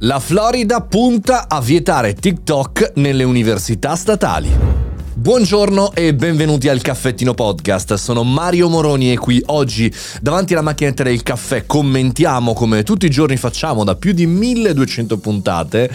La Florida punta a vietare TikTok nelle università statali. Buongiorno e benvenuti al Caffettino Podcast. Sono Mario Moroni e qui oggi davanti alla macchinetta del caffè commentiamo come tutti i giorni facciamo da più di 1200 puntate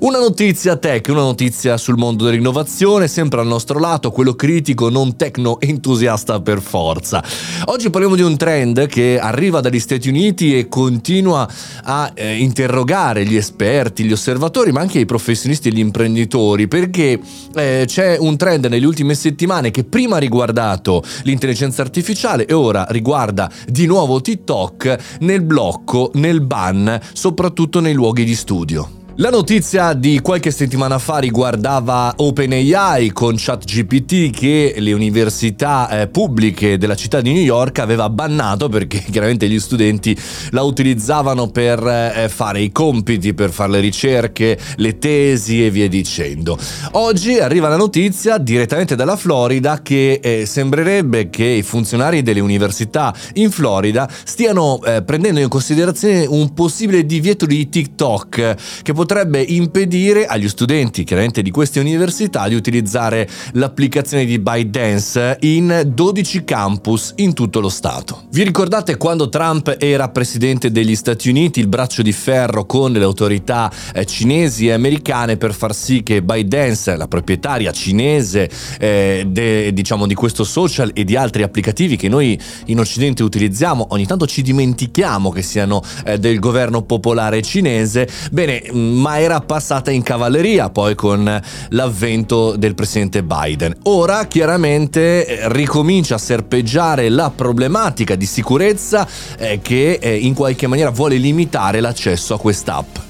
una notizia tech, una notizia sul mondo dell'innovazione, sempre al nostro lato, quello critico, non tecno entusiasta per forza. Oggi parliamo di un trend che arriva dagli Stati Uniti e continua a eh, interrogare gli esperti, gli osservatori, ma anche i professionisti e gli imprenditori perché eh, c'è un trend trend nelle ultime settimane che prima ha riguardato l'intelligenza artificiale e ora riguarda di nuovo TikTok nel blocco, nel ban, soprattutto nei luoghi di studio. La notizia di qualche settimana fa riguardava OpenAI con ChatGPT che le università eh, pubbliche della città di New York aveva bannato perché chiaramente gli studenti la utilizzavano per eh, fare i compiti, per fare le ricerche, le tesi e via dicendo. Oggi arriva la notizia direttamente dalla Florida che eh, sembrerebbe che i funzionari delle università in Florida stiano eh, prendendo in considerazione un possibile divieto di TikTok che potrebbe potrebbe impedire agli studenti, chiaramente di queste università, di utilizzare l'applicazione di ByteDance in 12 campus in tutto lo Stato. Vi ricordate quando Trump era presidente degli Stati Uniti, il braccio di ferro con le autorità eh, cinesi e americane per far sì che ByteDance, la proprietaria cinese eh, de, diciamo, di questo social e di altri applicativi che noi in Occidente utilizziamo, ogni tanto ci dimentichiamo che siano eh, del governo popolare cinese, bene, ma era passata in cavalleria poi con l'avvento del presidente Biden. Ora chiaramente ricomincia a serpeggiare la problematica di sicurezza eh, che eh, in qualche maniera vuole limitare l'accesso a quest'app.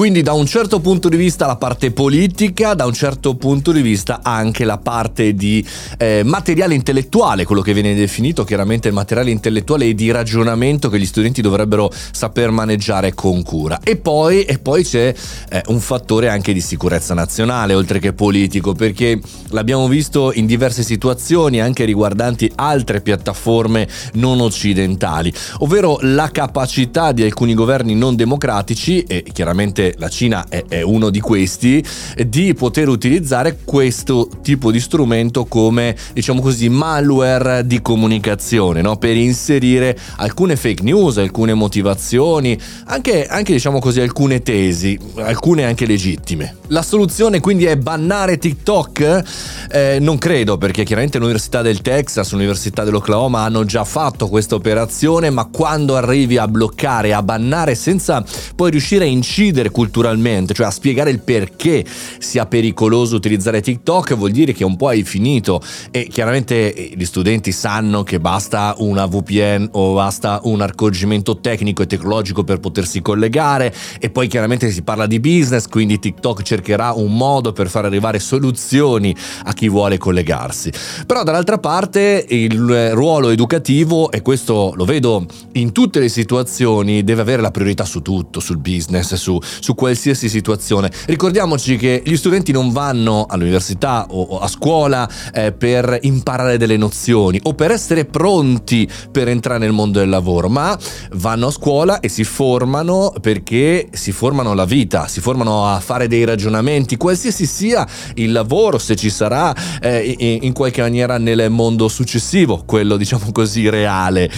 Quindi da un certo punto di vista la parte politica, da un certo punto di vista anche la parte di eh, materiale intellettuale, quello che viene definito chiaramente il materiale intellettuale e di ragionamento che gli studenti dovrebbero saper maneggiare con cura. E poi, e poi c'è eh, un fattore anche di sicurezza nazionale, oltre che politico, perché l'abbiamo visto in diverse situazioni anche riguardanti altre piattaforme non occidentali, ovvero la capacità di alcuni governi non democratici e chiaramente la Cina è, è uno di questi, di poter utilizzare questo tipo di strumento come, diciamo così, malware di comunicazione, no? per inserire alcune fake news, alcune motivazioni, anche, anche diciamo così, alcune tesi, alcune anche legittime. La soluzione quindi è bannare TikTok? Eh, non credo, perché chiaramente l'Università del Texas, l'Università dell'Oklahoma hanno già fatto questa operazione, ma quando arrivi a bloccare, a bannare senza poi riuscire a incidere culturalmente, cioè a spiegare il perché sia pericoloso utilizzare TikTok, vuol dire che un po' hai finito e chiaramente eh, gli studenti sanno che basta una VPN o basta un accorgimento tecnico e tecnologico per potersi collegare e poi chiaramente si parla di business, quindi TikTok cercherà un modo per far arrivare soluzioni a chi vuole collegarsi. Però dall'altra parte il ruolo educativo, e questo lo vedo in tutte le situazioni, deve avere la priorità su tutto, sul business, su, su qualsiasi situazione. Ricordiamoci che gli studenti non vanno all'università o a scuola eh, per imparare delle nozioni o per essere pronti per entrare nel mondo del lavoro, ma vanno a scuola e si formano perché si formano la vita, si formano a fare dei ragionamenti, qualsiasi sia il lavoro, se ci sarà eh, in qualche maniera nel mondo successivo, quello diciamo così reale.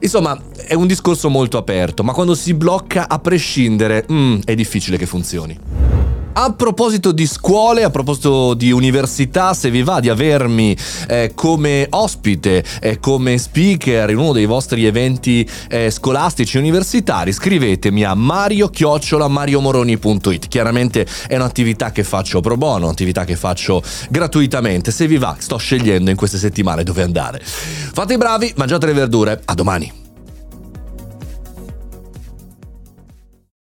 Insomma, è un discorso molto aperto, ma quando si blocca a prescindere, mm, è difficile che funzioni. A proposito di scuole, a proposito di università, se vi va di avermi eh, come ospite, eh, come speaker in uno dei vostri eventi eh, scolastici universitari, scrivetemi a mario-mariomoroni.it. Chiaramente è un'attività che faccio pro bono, un'attività che faccio gratuitamente. Se vi va, sto scegliendo in queste settimane dove andare. Fate i bravi, mangiate le verdure. A domani.